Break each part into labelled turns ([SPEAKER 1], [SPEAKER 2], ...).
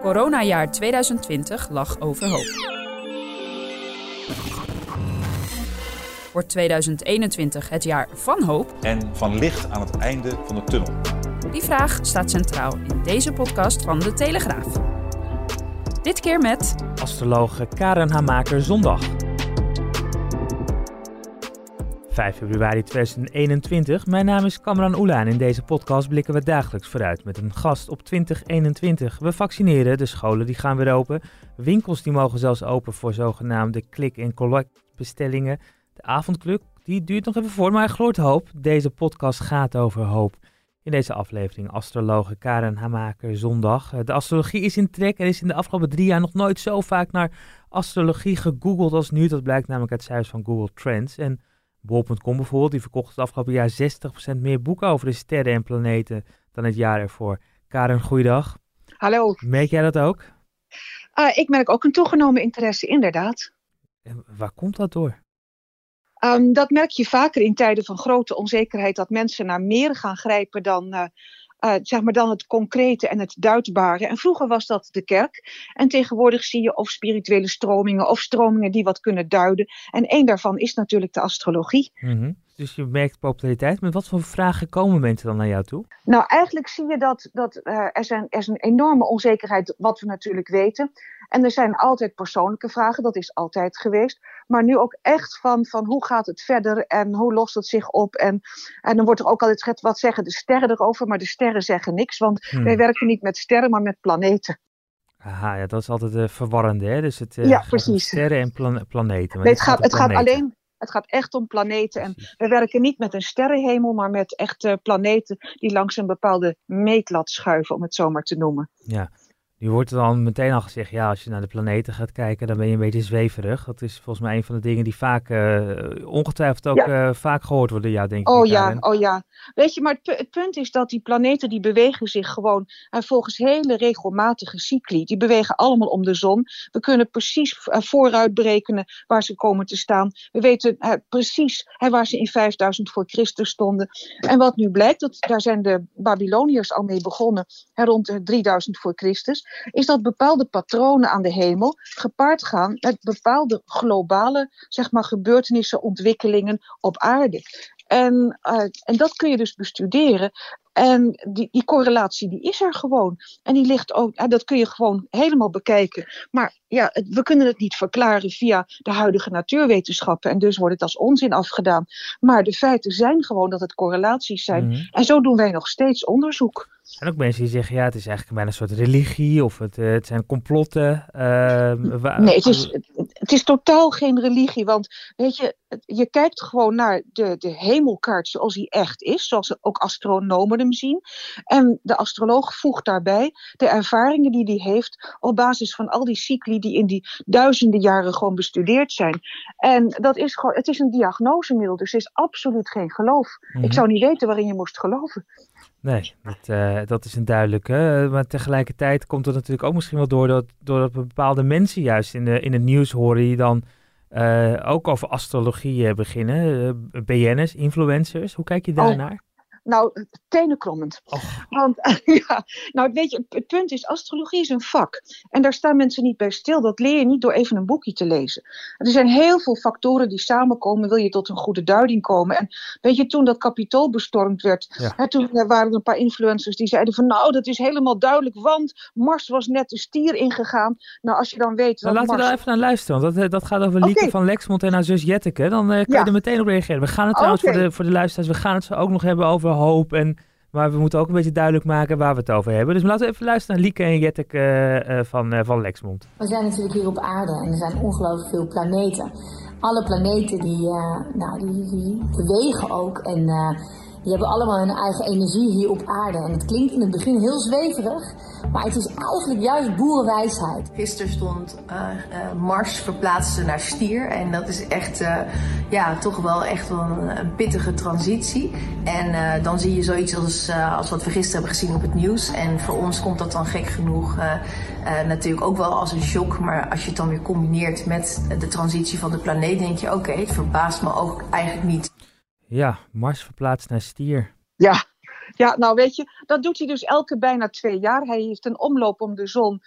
[SPEAKER 1] Coronajaar 2020 lag overhoop. Wordt 2021 het jaar van hoop?
[SPEAKER 2] En van licht aan het einde van de tunnel?
[SPEAKER 1] Die vraag staat centraal in deze podcast van De Telegraaf. Dit keer met...
[SPEAKER 3] Astrologe Karen Hamaker Zondag. 5 februari 2021. Mijn naam is Kamran Oela en in deze podcast blikken we dagelijks vooruit met een gast op 2021. We vaccineren, de scholen die gaan weer open, winkels die mogen zelfs open voor zogenaamde click-and-collect bestellingen. De avondclub, die duurt nog even voor, maar hij gloort hoop. Deze podcast gaat over hoop. In deze aflevering astrologe Karen Hamaker zondag. De astrologie is in trek. Er is in de afgelopen drie jaar nog nooit zo vaak naar astrologie gegoogeld als nu. Dat blijkt namelijk uit cijfers van Google Trends. En Bol.com bijvoorbeeld, die verkocht het afgelopen jaar 60% meer boeken over de sterren en planeten dan het jaar ervoor. Karen, goeiedag.
[SPEAKER 4] Hallo.
[SPEAKER 3] Merk jij dat ook?
[SPEAKER 4] Uh, ik merk ook een toegenomen interesse, inderdaad.
[SPEAKER 3] En waar komt dat door?
[SPEAKER 4] Um, dat merk je vaker in tijden van grote onzekerheid, dat mensen naar meer gaan grijpen dan, uh, uh, zeg maar dan het concrete en het duidbare. En vroeger was dat de kerk. En tegenwoordig zie je of spirituele stromingen of stromingen die wat kunnen duiden. En één daarvan is natuurlijk de astrologie.
[SPEAKER 3] -hmm. Dus je merkt populariteit. Met wat voor vragen komen mensen dan naar jou toe?
[SPEAKER 4] Nou, eigenlijk zie je dat, dat uh, er, zijn, er is een enorme onzekerheid, wat we natuurlijk weten. En er zijn altijd persoonlijke vragen, dat is altijd geweest. Maar nu ook echt van, van hoe gaat het verder en hoe lost het zich op. En, en dan wordt er ook altijd gezegd, wat zeggen de sterren erover? Maar de sterren zeggen niks, want hmm. wij werken niet met sterren, maar met planeten.
[SPEAKER 3] Aha, ja, dat is altijd uh, verwarrende, hè? Dus het, uh,
[SPEAKER 4] ja, precies.
[SPEAKER 3] sterren en plan planeten.
[SPEAKER 4] Nee, het gaat, het gaat alleen het gaat echt om planeten. En we werken niet met een sterrenhemel, maar met echte planeten die langs een bepaalde meetlat schuiven, om het zo maar te noemen.
[SPEAKER 3] Ja, nu wordt er dan meteen al gezegd, ja, als je naar de planeten gaat kijken, dan ben je een beetje zweverig. Dat is volgens mij een van de dingen die vaak, uh, ongetwijfeld ook ja. uh, vaak gehoord worden, ja, denk
[SPEAKER 4] oh,
[SPEAKER 3] ik.
[SPEAKER 4] Ja, oh ja, Weet je, maar het, het, punt is dat die planeten, die bewegen zich gewoon uh, volgens hele regelmatige cycli. Die bewegen allemaal om de zon. We kunnen precies vooruit berekenen waar ze komen te staan. We weten precies waar ze in 5000 voor Christus stonden. En wat nu blijkt, dat, daar zijn de Babyloniërs al mee begonnen, rond 3000 voor Christus is dat bepaalde patronen aan de hemel gepaard gaan met bepaalde globale zeg maar, gebeurtenissen, ontwikkelingen op aarde. En, uh, en dat kun je dus bestuderen. En die, die correlatie die is er gewoon. En die ligt ook, dat kun je gewoon helemaal bekijken. Maar ja, het, we kunnen het niet verklaren via de huidige natuurwetenschappen. En dus wordt het als onzin afgedaan. Maar de feiten zijn gewoon dat het correlaties zijn.
[SPEAKER 3] Mhm.
[SPEAKER 4] En zo doen wij nog steeds onderzoek.
[SPEAKER 3] Er zijn ook mensen die zeggen, ja, het is eigenlijk bijna een soort religie of het, uh, het zijn complotten. Uh,
[SPEAKER 4] nee, het is, het is totaal geen religie, want weet je, je kijkt gewoon naar de, de hemelkaart zoals die echt is, zoals ook astronomen hem zien. En de astroloog voegt daarbij de ervaringen die hij heeft op basis van al die cycli die in die duizenden jaren gewoon bestudeerd zijn. En dat is gewoon, het is een diagnosemiddel, dus het is absoluut geen geloof. Mm -hmm. Ik zou niet weten waarin je moest geloven.
[SPEAKER 3] Nee, dat, uh, dat is een duidelijke. Maar tegelijkertijd komt het natuurlijk ook misschien wel door dat, doordat bepaalde mensen juist in, de, in het nieuws horen die dan uh, ook over astrologie uh, beginnen. BN'ers, influencers. Hoe kijk je daarnaar?
[SPEAKER 4] Nou, tenenkrommend.
[SPEAKER 3] Oh.
[SPEAKER 4] Want ja, nou weet je, het punt is, astrologie is een vak. En daar staan mensen niet bij stil. Dat leer je niet door even een boekje te lezen. Er zijn heel veel factoren die samenkomen, wil je tot een goede duiding komen. En weet je, toen dat kapitool bestormd werd,
[SPEAKER 3] Ja.
[SPEAKER 4] hè, toen waren er een paar influencers die zeiden van nou, dat is helemaal duidelijk, want Mars was net de stier ingegaan. Nou, als je dan weet
[SPEAKER 3] Nou,
[SPEAKER 4] dat
[SPEAKER 3] laten we daar even naar luisteren, want dat, eh, dat gaat over Lieke van Lexmond en haar zus Jetteke. Dan eh, kan
[SPEAKER 4] Ja.
[SPEAKER 3] je er meteen op reageren. We gaan het trouwens voor, de, voor de luisteraars, we gaan het ook nog hebben over hoop. En, maar we moeten ook een beetje duidelijk maken waar we het over hebben. Dus laten we even luisteren naar Lieke en Jetteke eh, eh, van, eh, van Lexmond.
[SPEAKER 5] We zijn natuurlijk hier op aarde en er zijn ongelooflijk veel planeten. Alle planeten die, nou, die, die bewegen ook. En Die hebben allemaal hun eigen energie hier op aarde. En het klinkt in het begin heel zweverig, maar het is eigenlijk juist boerenwijsheid.
[SPEAKER 6] Gisteren stond uh, uh, Mars verplaatste naar Stier. En dat is echt, uh, ja, toch wel echt wel een, pittige transitie. En dan zie je zoiets als, als wat we gisteren hebben gezien op het nieuws. En voor ons komt dat dan gek genoeg natuurlijk ook wel als een shock. Maar als je het dan weer combineert met de transitie van de planeet, denk je: oké, het verbaast me ook eigenlijk niet.
[SPEAKER 3] Ja, Mars verplaatst naar Stier.
[SPEAKER 4] Ja. ja, nou weet je, dat doet hij dus elke bijna twee jaar. Hij heeft een omloop om de zon.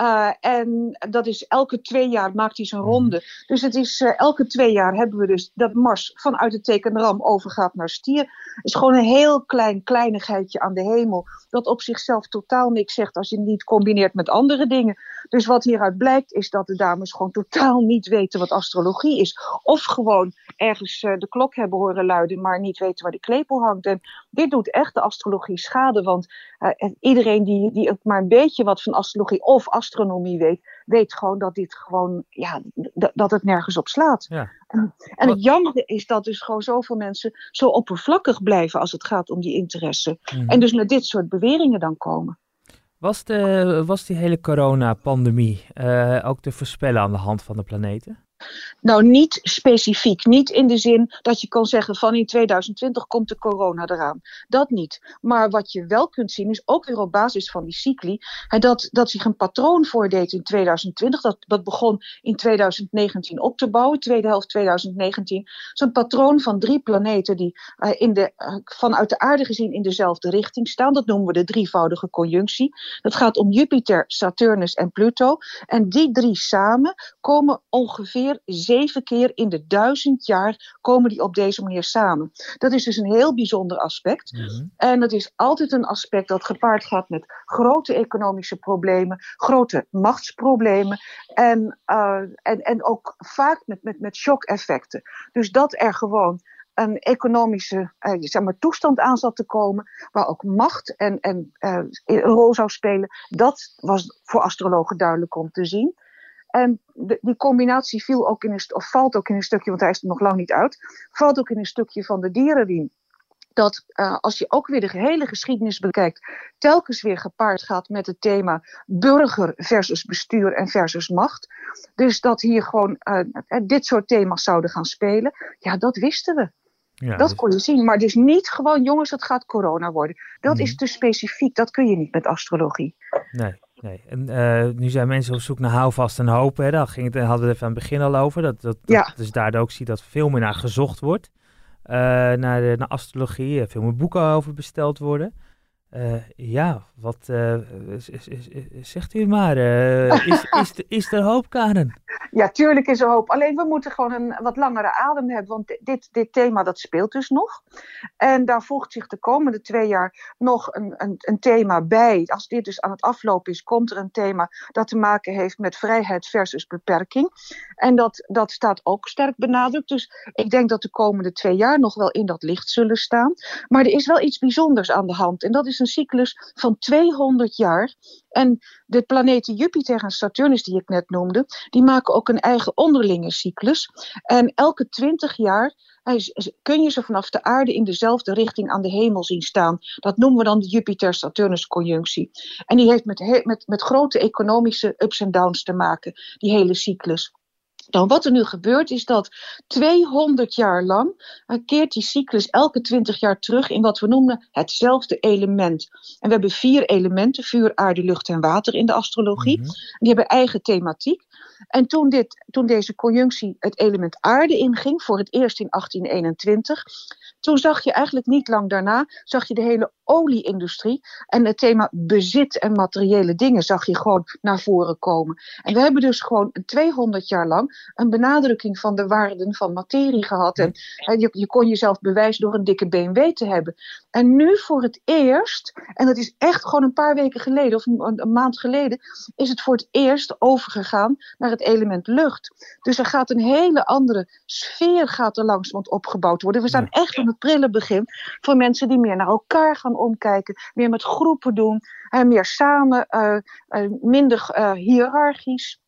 [SPEAKER 4] Uh, en dat is elke twee jaar maakt hij zijn ronde. Dus het is uh, elke twee jaar hebben we dus dat Mars vanuit het teken Ram overgaat naar stier. Het is gewoon een heel klein kleinigheidje aan de hemel. Dat op zichzelf totaal niks zegt als je het niet combineert met andere dingen. Dus wat hieruit blijkt is dat de dames gewoon totaal niet weten wat astrologie is. Of gewoon ergens uh, de klok hebben horen luiden, maar niet weten waar de klepel hangt. En dit doet echt de astrologie schade. Want iedereen die, die maar een beetje wat van astrologie of astronomie weet, weet gewoon dat dit gewoon, ja, dat het nergens op slaat.
[SPEAKER 3] Ja.
[SPEAKER 4] En, en het jammer is dat dus gewoon zoveel mensen zo oppervlakkig blijven als het gaat om die interesse.
[SPEAKER 3] Mhm.
[SPEAKER 4] En dus met dit soort beweringen dan komen.
[SPEAKER 3] Was, de, was die hele coronapandemie uh, ook te voorspellen aan de hand van de planeten?
[SPEAKER 4] Nou, niet specifiek. Niet in de zin dat je kan zeggen van in 2020 komt de corona eraan. Dat niet. Maar wat je wel kunt zien is ook weer op basis van die cycli. Dat, dat zich een patroon voordeed in 2020. Dat, dat begon in 2019 op te bouwen. Tweede helft 2019. Zo'n patroon van drie planeten die uh, in de, uh, vanuit de aarde gezien in dezelfde richting staan. Dat noemen we de drievoudige conjunctie. Dat gaat om Jupiter, Saturnus en Pluto. En die drie samen komen ongeveer zeven keer in de duizend jaar komen die op deze manier samen. Dat is dus een heel bijzonder aspect.
[SPEAKER 3] Mhm.
[SPEAKER 4] En het is altijd een aspect dat gepaard gaat met grote economische problemen, grote machtsproblemen en, uh, en, en ook vaak met, met, met shock-effecten. Dus dat er gewoon een economische uh, zeg maar, toestand aan zat te komen, waar ook macht en, en uh, een rol zou spelen, dat was voor astrologen duidelijk om te zien. En de, die combinatie viel ook in een, of valt ook in een stukje, want hij is er nog lang niet uit, valt ook in een stukje van de dierenriem. Dat uh, als je ook weer de gehele geschiedenis bekijkt, telkens weer gepaard gaat met het thema burger versus bestuur en versus macht. Dus dat hier gewoon uh, dit soort thema's zouden gaan spelen, ja, dat wisten we.
[SPEAKER 3] Ja,
[SPEAKER 4] dat
[SPEAKER 3] dus-
[SPEAKER 4] kon je zien, maar dus niet gewoon, jongens, het gaat corona worden. Dat is te specifiek, dat kun je niet met astrologie.
[SPEAKER 3] Nee, nee. En eh, nu zijn mensen op zoek naar houvast en hoop. Hè. Daar ging het, hadden we het even aan het begin al over. Dat, dat, dat
[SPEAKER 4] Ja.
[SPEAKER 3] Dus daardoor ook zie dat veel meer naar gezocht wordt. eh, naar, de, naar astrologie. veel meer boeken over besteld worden. Eh, ja, wat eh, is- zegt u maar. eh, is, is, is er hoop, Karen?
[SPEAKER 4] Ja, tuurlijk is er hoop. Alleen we moeten gewoon een wat langere adem hebben. Want di- dit, dit thema dat speelt dus nog. En daar voegt zich de komende twee jaar nog een, een, een thema bij. Als dit dus aan het aflopen is, komt er een thema dat te maken heeft met vrijheid versus beperking. En dat, dat staat ook sterk benadrukt. Dus ik denk dat de komende twee jaar nog wel in dat licht zullen staan. Maar er is wel iets bijzonders aan de hand. En dat is een cyclus van 200 jaar. En de planeten Jupiter en Saturnus, die ik net noemde, die maken ook een eigen onderlinge cyclus. En elke 20 jaar kun je ze vanaf de aarde in dezelfde richting aan de hemel zien staan. Dat noemen we dan de Jupiter-Saturnus-conjunctie. En die heeft met, met, met grote economische ups en downs te maken, die hele cyclus. Dan wat er nu gebeurt is dat 200 jaar lang eh, keert die cyclus elke 20 jaar terug in wat we noemen hetzelfde element. En we hebben vier elementen, vuur, aarde, lucht en water in de astrologie.
[SPEAKER 3] Mhm.
[SPEAKER 4] Die hebben eigen thematiek. En toen, dit, toen deze conjunctie het element aarde inging, voor het eerst in 1821, toen zag je eigenlijk niet lang daarna, zag je de hele olieindustrie en het thema bezit en materiële dingen zag je gewoon naar voren komen. En we hebben dus gewoon 200 jaar lang een benadrukking van de waarden van materie gehad. En, en je, je kon jezelf bewijzen door een dikke BMW te hebben. En nu voor het eerst, en dat is echt gewoon een paar weken geleden of een, een maand geleden, is het voor het eerst overgegaan naar het element lucht. Dus er gaat een hele andere sfeer gaat er langzamerhand opgebouwd worden. We staan echt aan het prille begin voor mensen die meer naar elkaar gaan omkijken, meer met groepen doen, en meer samen, eh, eh, minder eh, hiërarchisch.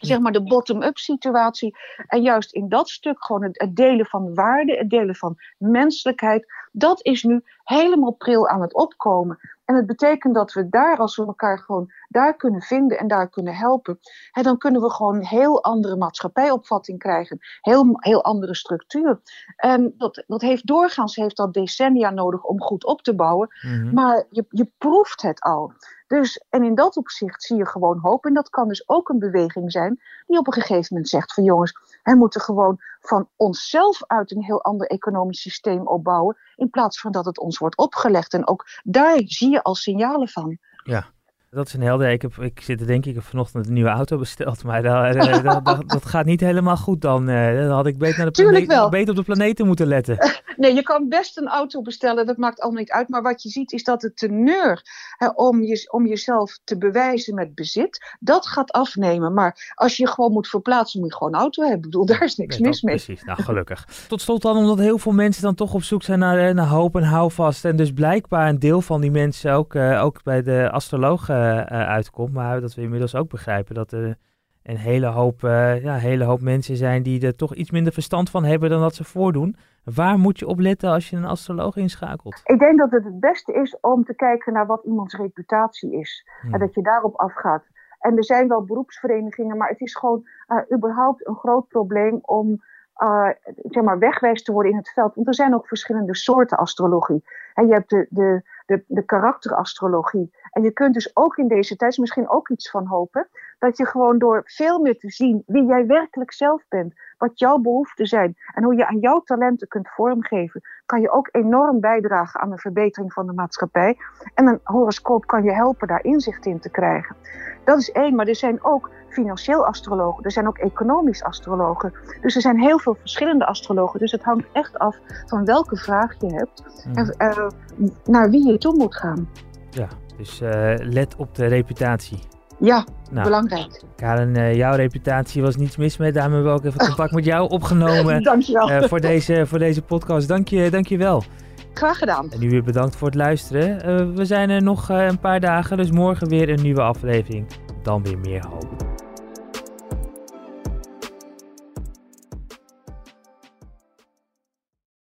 [SPEAKER 4] Zeg maar de bottom-up situatie. En juist in dat stuk gewoon het, het, delen van waarde, het delen van menselijkheid, dat is nu helemaal pril aan het opkomen. En het betekent dat we daar, als we elkaar gewoon daar kunnen vinden en daar kunnen helpen, hè, dan kunnen we gewoon een heel andere maatschappijopvatting krijgen. Heel, heel andere structuur. En dat, dat heeft doorgaans heeft dat decennia nodig om goed op te bouwen.
[SPEAKER 3] Mhm.
[SPEAKER 4] Maar je, je proeft het al. Dus, en in dat opzicht zie je gewoon hoop. En dat kan dus ook een beweging zijn die op een gegeven moment zegt van jongens, wij moeten gewoon van onszelf uit een heel ander economisch systeem opbouwen. In plaats van dat het ons wordt opgelegd. En ook daar zie je al signalen van.
[SPEAKER 3] Ja. Dat is een helder. Ik, heb, ik zit te denken, ik heb vanochtend een nieuwe auto besteld, maar dat, dat, dat, gaat niet helemaal goed dan. eh, Dan had ik beter, naar de planeet, beter op de planeten moeten letten.
[SPEAKER 4] Nee, je kan best een auto bestellen, dat maakt allemaal niet uit. Maar wat je ziet is dat het teneur hè, om, je, om jezelf te bewijzen met bezit, dat gaat afnemen. Maar als je gewoon moet verplaatsen, moet je gewoon een auto hebben. Ik bedoel, daar is niks
[SPEAKER 3] Nee,
[SPEAKER 4] mis mee.
[SPEAKER 3] Precies, nou gelukkig. Tot slot dan, omdat heel veel mensen dan toch op zoek zijn naar, eh, naar hoop en houvast. En dus blijkbaar een deel van die mensen ook, eh, ook bij de astroloog eh, eh, uitkomt. Maar dat we inmiddels ook begrijpen dat er een hele hoop, eh, ja, hele hoop mensen zijn die er toch iets minder verstand van hebben dan dat ze voordoen. Waar moet je op letten als je een astroloog inschakelt?
[SPEAKER 4] Ik denk dat het het beste is om te kijken naar wat iemands reputatie is.
[SPEAKER 3] Hmm.
[SPEAKER 4] En dat je daarop afgaat. En er zijn wel beroepsverenigingen, maar het is gewoon eh, überhaupt een groot probleem om eh, zeg maar wegwijs te worden in het veld. Want er zijn ook verschillende soorten astrologie. En je hebt de, de, de, de karakterastrologie. En je kunt dus ook in deze tijd misschien ook iets van hopen. Dat je gewoon door veel meer te zien wie jij werkelijk zelf bent. Wat jouw behoeften zijn. En hoe je aan jouw talenten kunt vormgeven. Kan je ook enorm bijdragen aan de verbetering van de maatschappij. En een horoscoop kan je helpen daar inzicht in te krijgen. Dat is één, maar er zijn ook financieel astrologen. Er zijn ook economisch astrologen. Dus er zijn heel veel verschillende astrologen. Dus het hangt echt af van welke vraag je hebt.
[SPEAKER 3] Hmm.
[SPEAKER 4] En eh, naar wie je toe moet gaan.
[SPEAKER 3] Ja, dus eh, let op de reputatie.
[SPEAKER 4] Ja,
[SPEAKER 3] Nou,
[SPEAKER 4] belangrijk.
[SPEAKER 3] Karen, eh, jouw reputatie was niets mis mee. Daarom hebben we ook even contact met jou opgenomen
[SPEAKER 4] Dankjewel.
[SPEAKER 3] eh, voor, deze, voor deze podcast. Dank je, dank je wel.
[SPEAKER 4] Graag gedaan.
[SPEAKER 3] En nu weer bedankt voor het luisteren. We zijn er nog een paar dagen, dus morgen weer een nieuwe aflevering. Dan weer meer hoop.